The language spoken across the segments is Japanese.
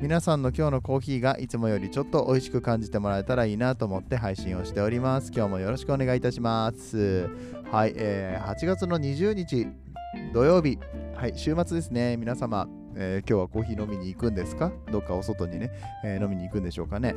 皆さんの今日のコーヒーがいつもよりちょっと美味しく感じてもらえたらいいなと思って配信をしております。今日もよろしくお願いいたします。はい、えー8月の20日土曜日、はい、週末ですね。皆様、えー今日はコーヒー飲みに行くんですか？どっかお外にね、えー飲みに行くんでしょうかね？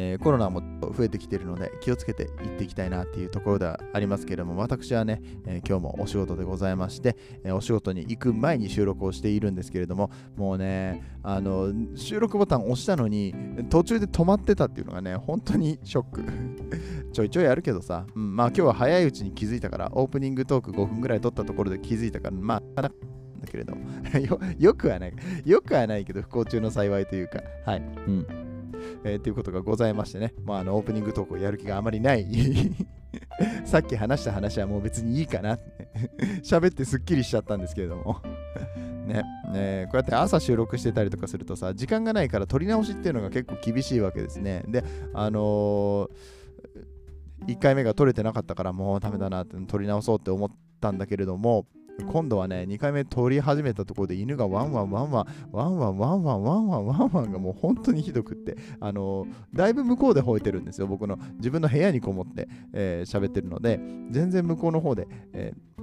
えーコロナも増えてきているので気をつけて行っていきたいなっていうところではありますけれども私はね、えー今日もお仕事でございまして、えーお仕事に行く前に収録をしているんですけれどももうねあの収録ボタン押したのに途中で止まってたっていうのがね本当にショック。ちょいちょいあるけどさ、うん、まあ今日は早いうちに気づいたからオープニングトーク5分ぐらい撮ったところで気づいたからまあだけれども。よよくはない。よくはないけど不幸中の幸いというか。はい。うん。えー、ということがございましてね、まあ、あのオープニングトークをやる気があまりない。さっき話した話はもう別にいいかな。っ て喋ってすっきりしちゃったんですけれども。ね。ねこうやって朝収録してたりとかするとさ時間がないから撮り直しっていうのが結構厳しいわけですね。であのー、1回目が撮れてなかったからもうダメだなって撮り直そうって思ったんだけれども今度はね、2回目撮り始めたところで犬がワンワンワンワン、ワンワンワンワンワンワンワンワンがもう本当にひどくって、あのだいぶ向こうで吠えてるんですよ。僕の自分の部屋にこもって喋、えー、ってるので、全然向こうの方で、えー、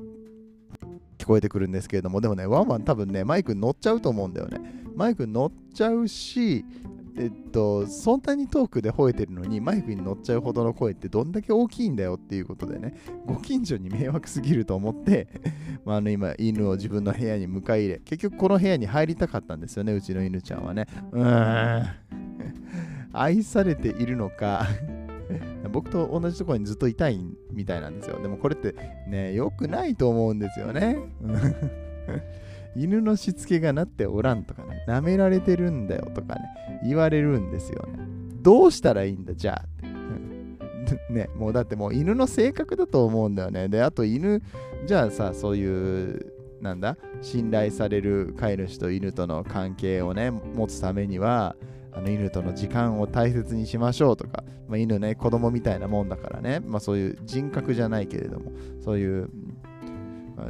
聞こえてくるんですけれども、でもね、ワンワン多分ね、マイク乗っちゃうと思うんだよね。マイク乗っちゃうし、えっと、そんなに遠くで吠えてるのにマイクに乗っちゃうほどの声ってどんだけ大きいんだよっていうことでね、ご近所に迷惑すぎると思って、まあ、あの今、犬を自分の部屋に迎え入れ、結局この部屋に入りたかったんですよね、うちの犬ちゃんはね。うーん。愛されているのか 僕と同じところにずっといたいみたいなんですよ。でもこれってね、良くないと思うんですよね。犬のしつけがなっておらんとかね、舐められてるんだよとかね、言われるんですよね。どうしたらいいんだ、じゃあって。ね、もうだってもう犬の性格だと思うんだよね。で、あと犬、じゃあさ、そういう、なんだ、信頼される飼い主と犬との関係をね、持つためには、あの犬との時間を大切にしましょうとか、まあ、犬ね、子供みたいなもんだからね、まあそういう人格じゃないけれども、そういう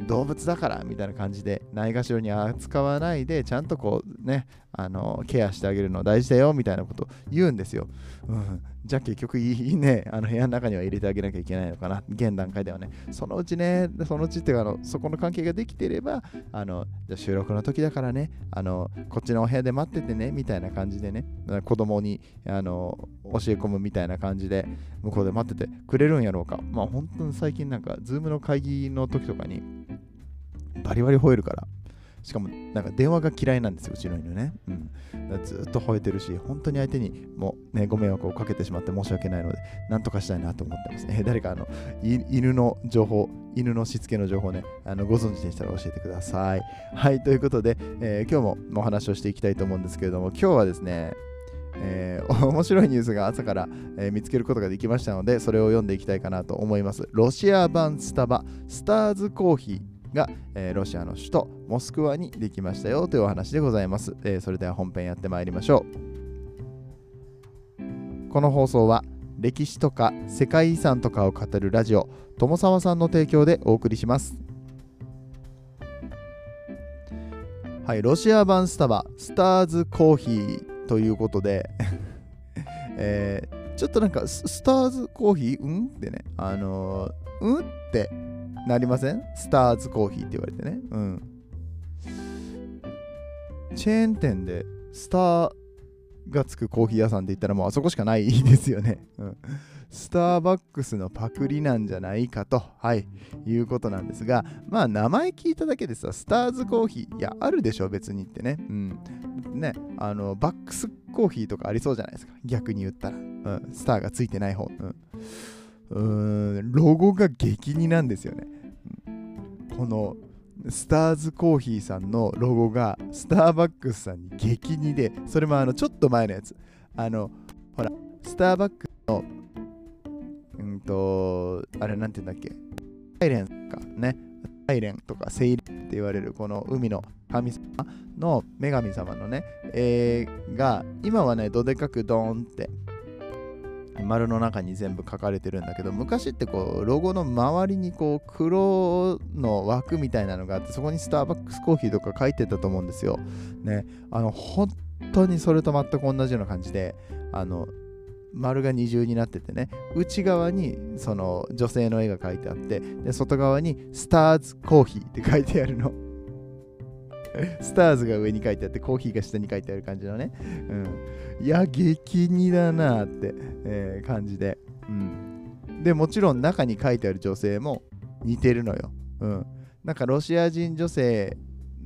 動物だからみたいな感じでないがしろに扱わないでちゃんとこうねあのケアしてあげるの大事だよみたいなこと言うんですよ、うん、じゃあ結局いいねあの部屋の中には入れてあげなきゃいけないのかな。現段階ではね。そのうちねそのうちっていうかあのそこの関係ができてればあのじゃ収録の時だからねあのこっちのお部屋で待っててねみたいな感じでね子供にあの教え込むみたいな感じで向こうで待っててくれるんやろうか。まあ本当に最近なんかズームの会議の時とかにバリバリ吠えるから。しかも、なんか電話が嫌いなんですよ、うちの犬ね。うん。ずっと吠えてるし、本当に相手にもうね、ご迷惑をかけてしまって申し訳ないので、なんとかしたいなと思ってますね。誰か、あの、犬の情報、犬のしつけの情報ね、あのご存知でしたら教えてください。はい、ということで、えー、今日もお話をしていきたいと思うんですけれども、今日はですね、えー、面白いニュースが朝から、えー、見つけることができましたので、それを読んでいきたいかなと思います。ロシア版スタバ、スターズコーヒー。が、えー、ロシアの首都モスクワにできましたよというお話でございます、えー、それでは本編やってまいりましょう。この放送は歴史とか世界遺産とかを語るラジオ友沢さんの提供でお送りします。はいロシア版スタバスターズコーヒーということで えー、ちょっとなんかスターズコーヒー？うん？ってねあのー、うん？ってなりません？スターズコーヒーって言われてね。うん。チェーン店でスターがつくコーヒー屋さんって言ったらもうあそこしかないですよね。うん。スターバックスのパクリなんじゃないかと、はい、いうことなんですが、まあ名前聞いただけでさ、スターズコーヒー、いや、あるでしょ、別にってね。うん。ね、あの、バックスコーヒーとかありそうじゃないですか、逆に言ったら。うん、スターがついてない方。うん。うーんロゴが激似なんですよね。このスターズコーヒーさんのロゴがスターバックスさんに激似で、それもあのちょっと前のやつ。あの、ほら、スターバックスのうんと、あれなんて言うんだっけ？サイレンかね。サイレンとかセイレンって言われるこの海の神様の女神様のね、絵が今はね、どでかくドーンって丸の中に全部書かれてるんだけど昔ってこうロゴの周りにこう黒の枠みたいなのがあってそこにスターバックスコーヒーとか書いてたと思うんですよ。ね、あの本当にそれと全く同じような感じであの丸が二重になっててね。内側にその女性の絵が描いてあってで外側にスターズコーヒーって書いてあるの。スターズが上に書いてあってコーヒーが下に書いてある感じのね、うん、いや激似だなって、えー、感じで、うん、でもちろん中に書いてある女性も似てるのよ、うん、なんかロシア人女性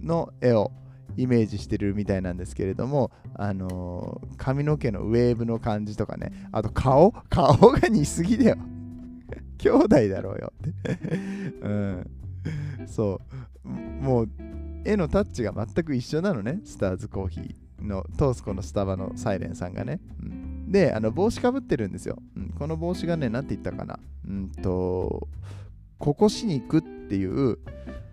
の絵をイメージしてるみたいなんですけれども、あのー、髪の毛のウェーブの感じとかね、あと顔？顔が似すぎだよ。兄弟だろうよって。うん。そう。もう、絵のタッチが全く一緒なのね、スターズコーヒーのトースコのスタバのサイレンさんがね。うん、で、あの帽子かぶってるんですよ、うん。この帽子がね、なんて言ったかな。うんと、ここしに行くっていう、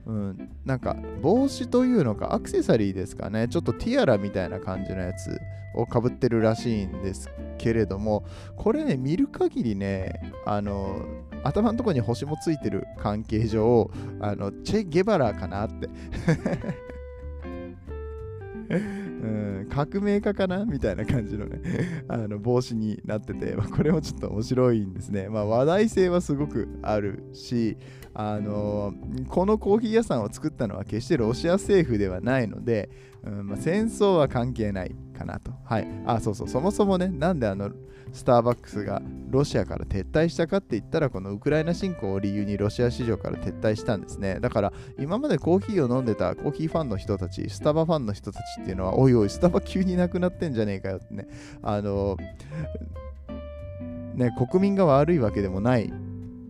うん、なんか帽子というのかアクセサリーですかね。ちょっとティアラみたいな感じのやつをかぶってるらしいんですけれどもこれね見る限りねあの頭のとこに星もついてる関係上あのチェ・ゲバラかなって。うん革命家かなみたいな感じのね あの帽子になってて、まあ、これもちょっと面白いんですね。まあ、話題性はすごくあるし、あのこのコーヒー屋さんを作ったのは決してロシア政府ではないので、うんまあ、戦争は関係ないかなと。はい。あ、そうそう、そもそもね、なんであのスターバックスがロシアから撤退したかって言ったら、このウクライナ侵攻を理由にロシア市場から撤退したんですね。だから、今までコーヒーを飲んでたコーヒーファンの人たち、スタバファンの人たちっていうのは、おいおい、スタバ急になくなってんじゃねえかよってね。あの、ね、国民が悪いわけでもない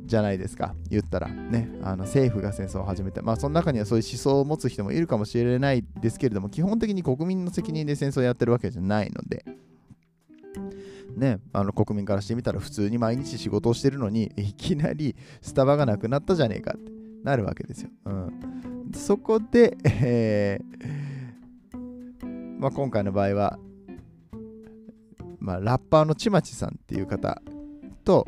じゃないですか、言ったら。ね、あの政府が戦争を始めて、まあ、その中にはそういう思想を持つ人もいるかもしれないですけれども、基本的に国民の責任で戦争をやってるわけじゃないので、ね、あの国民からしてみたら普通に毎日仕事をしてるのにいきなりスタバがなくなったじゃねえかってなるわけですよ。うん、そこで、えー、まあ、今回の場合は、まあ、ラッパーのちまちさんっていう方と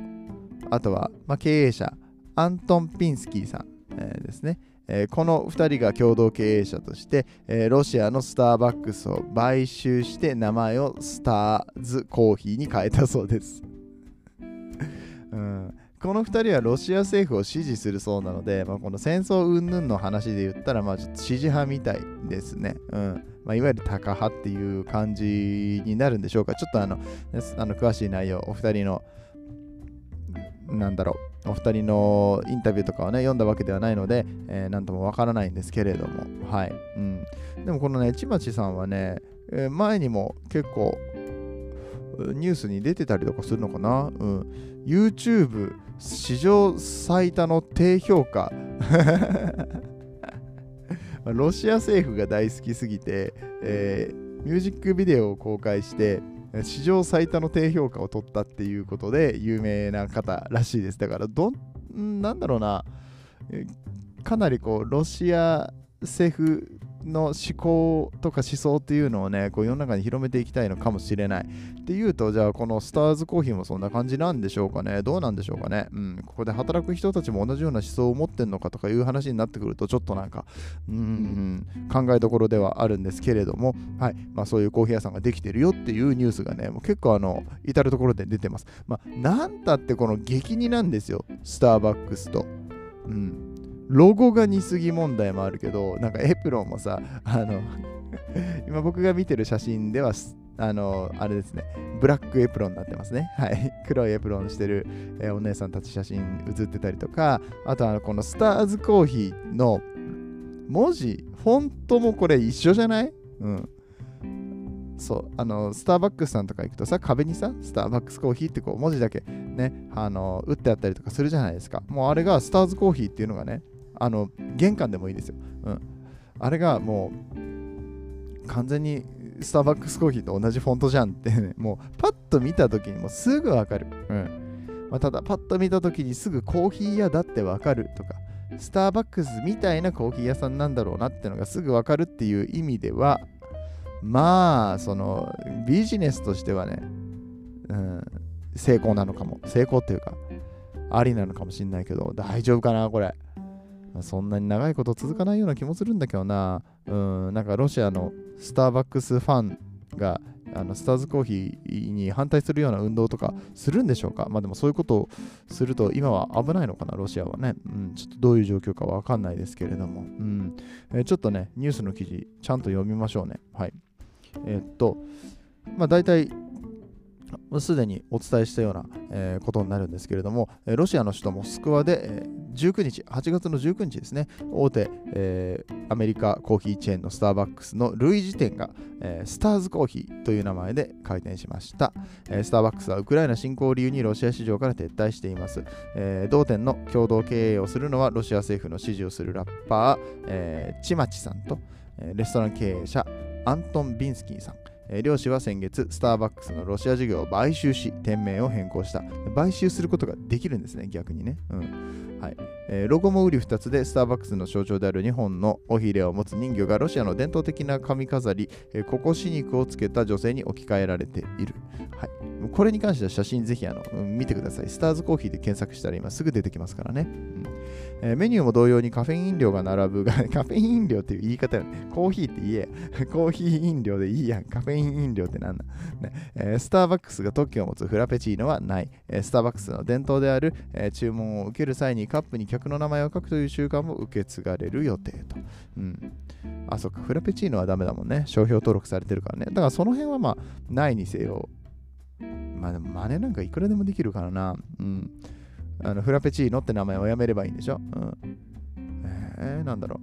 あとは、まあ、経営者アントン・ピンスキーさん、えー、ですね。えー、この2人が共同経営者として、えー、ロシアのスターバックスを買収して名前をスターズコーヒーに変えたそうです。うん、この2人はロシア政府を支持するそうなので、まあ、この戦争云々の話で言ったら、まあ、ちょっと支持派みたいですね。うんまあ、いわゆるタカ派っていう感じになるんでしょうか。ちょっとあのあの詳しい内容、お二人のなんだろう、お二人のインタビューとかをね、読んだわけではないので、えー、なんともわからないんですけれども、はい。うん、でもこのね、ちまちさんはね、えー、前にも結構、ニュースに出てたりとかするのかな？うん。YouTube 史上最多の低評価。ロシア政府が大好きすぎて、えー、ミュージックビデオを公開して、史上最多の低評価を取ったっていうことで有名な方らしいです。だからどん、なんだろうな、かなりこう、ロシア政府の思考とか思想っていうのをね、こう世の中に広めていきたいのかもしれない。っていうと、じゃあこのスターズコーヒーもそんな感じなんでしょうかね。どうなんでしょうかね。うん、ここで働く人たちも同じような思想を持ってんのかとかいう話になってくると、ちょっとなんか、うん、考えどころではあるんですけれども、はい、まあそういうコーヒー屋さんができてるよっていうニュースがね、もう結構あの、至るところで出てます。まあ、なんたってこの激似なんですよ、スターバックスと。うん、ロゴが似すぎ問題もあるけど、なんかエプロンもさ、あの 今僕が見てる写真では、あの、あれですね、ブラックエプロンになってますね。はい。黒いエプロンしてる、えー、お姉さんたち写真写ってたりとか、あとはこのスターズコーヒーの文字、フォントもこれ一緒じゃない？うん。そう、あの、スターバックスさんとか行くとさ、壁にさ、スターバックスコーヒーってこう文字だけね、あの、打ってあったりとかするじゃないですか。もうあれがスターズコーヒーっていうのがね、あの玄関でもいいですよ。うん。あれがもう完全にスターバックスコーヒーと同じフォントじゃんって、ね、もうパッと見た時にもすぐわかる。うん。まあ、ただパッと見た時にすぐコーヒー屋だってわかるとかスターバックスみたいなコーヒー屋さんなんだろうなってのがすぐわかるっていう意味ではまあそのビジネスとしてはね、うん、成功なのかも成功っていうかありなのかもしんないけど大丈夫かなこれそんなに長いこと続かないような気もするんだけどなうんなんかロシアのスターバックスファンがあのスターズコーヒーに反対するような運動とかするんでしょうか？まあでもそういうことをすると今は危ないのかな、ロシアはね。うん、ちょっとどういう状況かわかんないですけれども。うんえー、ちょっとね、ニュースの記事ちゃんと読みましょうね。はい。えー、っと、まあ大体すでにお伝えしたような、えー、ことになるんですけれども、ロシアの首都モスクワで、えー、19日、8月の19日ですね、大手、えー、アメリカコーヒーチェーンのスターバックスの類似店が、えー、スターズコーヒーという名前で開店しました、えー、スターバックスはウクライナ侵攻を理由にロシア市場から撤退しています。えー、同店の共同経営をするのはロシア政府の支持をするラッパー、えー、チマチさんと、えー、レストラン経営者アントン・ビンスキーさん。えー、両氏は先月、スターバックスのロシア事業を買収し、店名を変更した。買収することができるんですね、逆にね。うんはいえー、ロゴも売り2つで、スターバックスの象徴である2本の尾ひれを持つ人魚がロシアの伝統的な髪飾り、えー、ココシ肉をつけた女性に置き換えられている。はい、これに関しては写真ぜひあの、見てください。スターズコーヒーで検索したら今すぐ出てきますからね。うんえー、メニューも同様にカフェイン飲料が並ぶが、カフェイン飲料っていう言い方よね。コーヒーって言え。コーヒー飲料でいいやん。カフェイン飲料ってなんだ、ねえー、スターバックスが特許を持つフラペチーノはない。えー、スターバックスの伝統である、え注文を受ける際にカップに客の名前を書くという習慣も受け継がれる予定と。うん。あ、そっか。フラペチーノはダメだもんね。商標登録されてるからね。だからその辺はまあ、ないにせよ。まあでも真似なんかいくらでもできるからな。うん。あのフラペチーノって名前をやめればいいんでしょ、うん、えー、なんだろ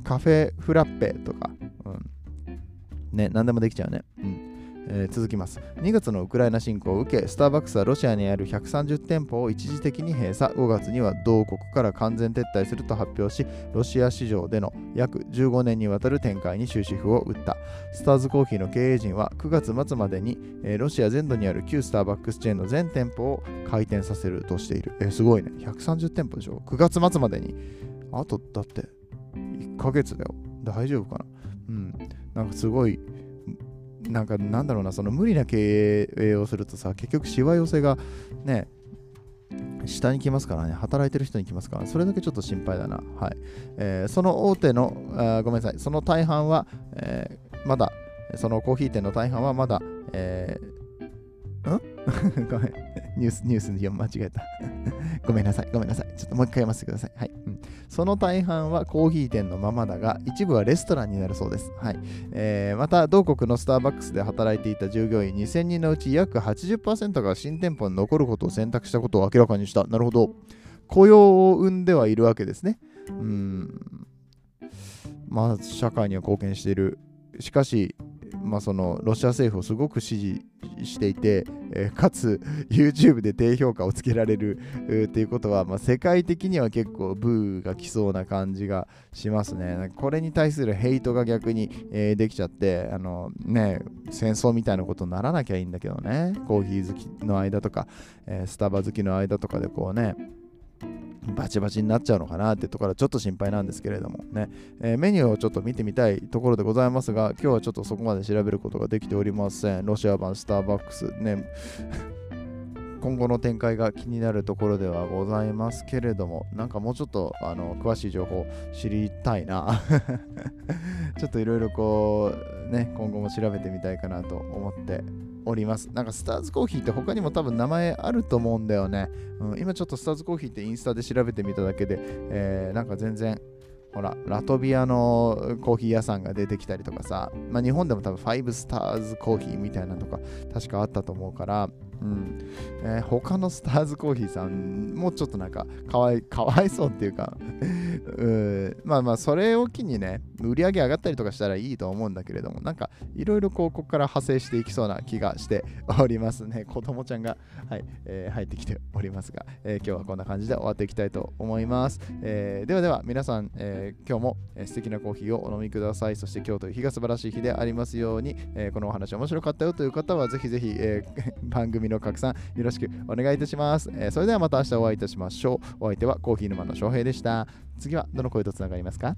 う。カフェフラッペとか、うん、ね、何でもできちゃうね。うん。えー、続きます。2月のウクライナ侵攻を受け、スターバックスはロシアにある130店舗を一時的に閉鎖、5月には同国から完全撤退すると発表し、ロシア市場での約15年にわたる展開に終止符を打った。スターズコーヒーの経営陣は9月末までに、えー、ロシア全土にある旧スターバックスチェーンの全店舗を開店させるとしている。えー、すごいね。130店舗でしょ ?9 月末までに。あと、だって、1ヶ月だよ。大丈夫かな？うん。なんかすごいなんかなんだろうな、その無理な経営をするとさ、結局しわ寄せがね、下に来ますからね、働いてる人に来ますから、それだけちょっと心配だな。はい。えー、その大手のあ、ごめんなさい、その大半は、えー、まだ、そのコーヒー店の大半はまだ、えー、ん？ごめん。ニュース、ニュース読む間違えた。ごめんなさい、ごめんなさい。ちょっともう一回読ませてください。はい。うん、その大半はコーヒー店のままだが、一部はレストランになるそうです。はい。えー、また、同国のスターバックスで働いていた従業員2000人のうち約80%が新店舗に残ることを選択したことを明らかにした。なるほど。雇用を生んではいるわけですね。うん。まあ、社会には貢献している。しかし、まあ、そのロシア政府をすごく支持していて、えー、かつ YouTube で低評価をつけられるっていうことは、まあ、世界的には結構ブーが来そうな感じがしますね。これに対するヘイトが逆に、えー、できちゃってあの、ね、戦争みたいなことにならなきゃいいんだけどねコーヒー好きの間とか、え、スタバ好きの間とかでこうねバチバチになっちゃうのかなってところはちょっと心配なんですけれどもね、えー、メニューをちょっと見てみたいところでございますが、今日はちょっとそこまで調べることができておりません。ロシア版スターバックスね、今後の展開が気になるところではございますけれども、なんかもうちょっとあの詳しい情報知りたいな。ちょっといろいろこう、ね、今後も調べてみたいかなと思っております。なんかスターズコーヒーって他にも多分名前あると思うんだよね。うん、今ちょっとスターズコーヒーってインスタで調べてみただけで、えー、なんか全然ほら、ラトビアのコーヒー屋さんが出てきたりとかさ、まあ、日本でも多分5スターズコーヒーみたいなのとか確かあったと思うから、うん。えー、他のスターズコーヒーさんもちょっとなんかかわい かわいそうっていうか うまあまあそれを機にね売り上げ上がったりとかしたらいいと思うんだけれどもなんかいろいろここから派生していきそうな気がしておりますね。子供ちゃんが、はいえー、入ってきておりますが、えー、今日はこんな感じで終わっていきたいと思います、えー、ではでは皆さん、え、今日も、素敵なコーヒーをお飲みください。そして今日という日が素晴らしい日でありますように、え、このお話面白かったよという方はぜひぜひ、え、番組のの拡散よろしくお願いいたします。えーそれではまた明日お会いいたしましょう。お相手はコーヒー沼の翔平でした。次はどの声とつながりますか？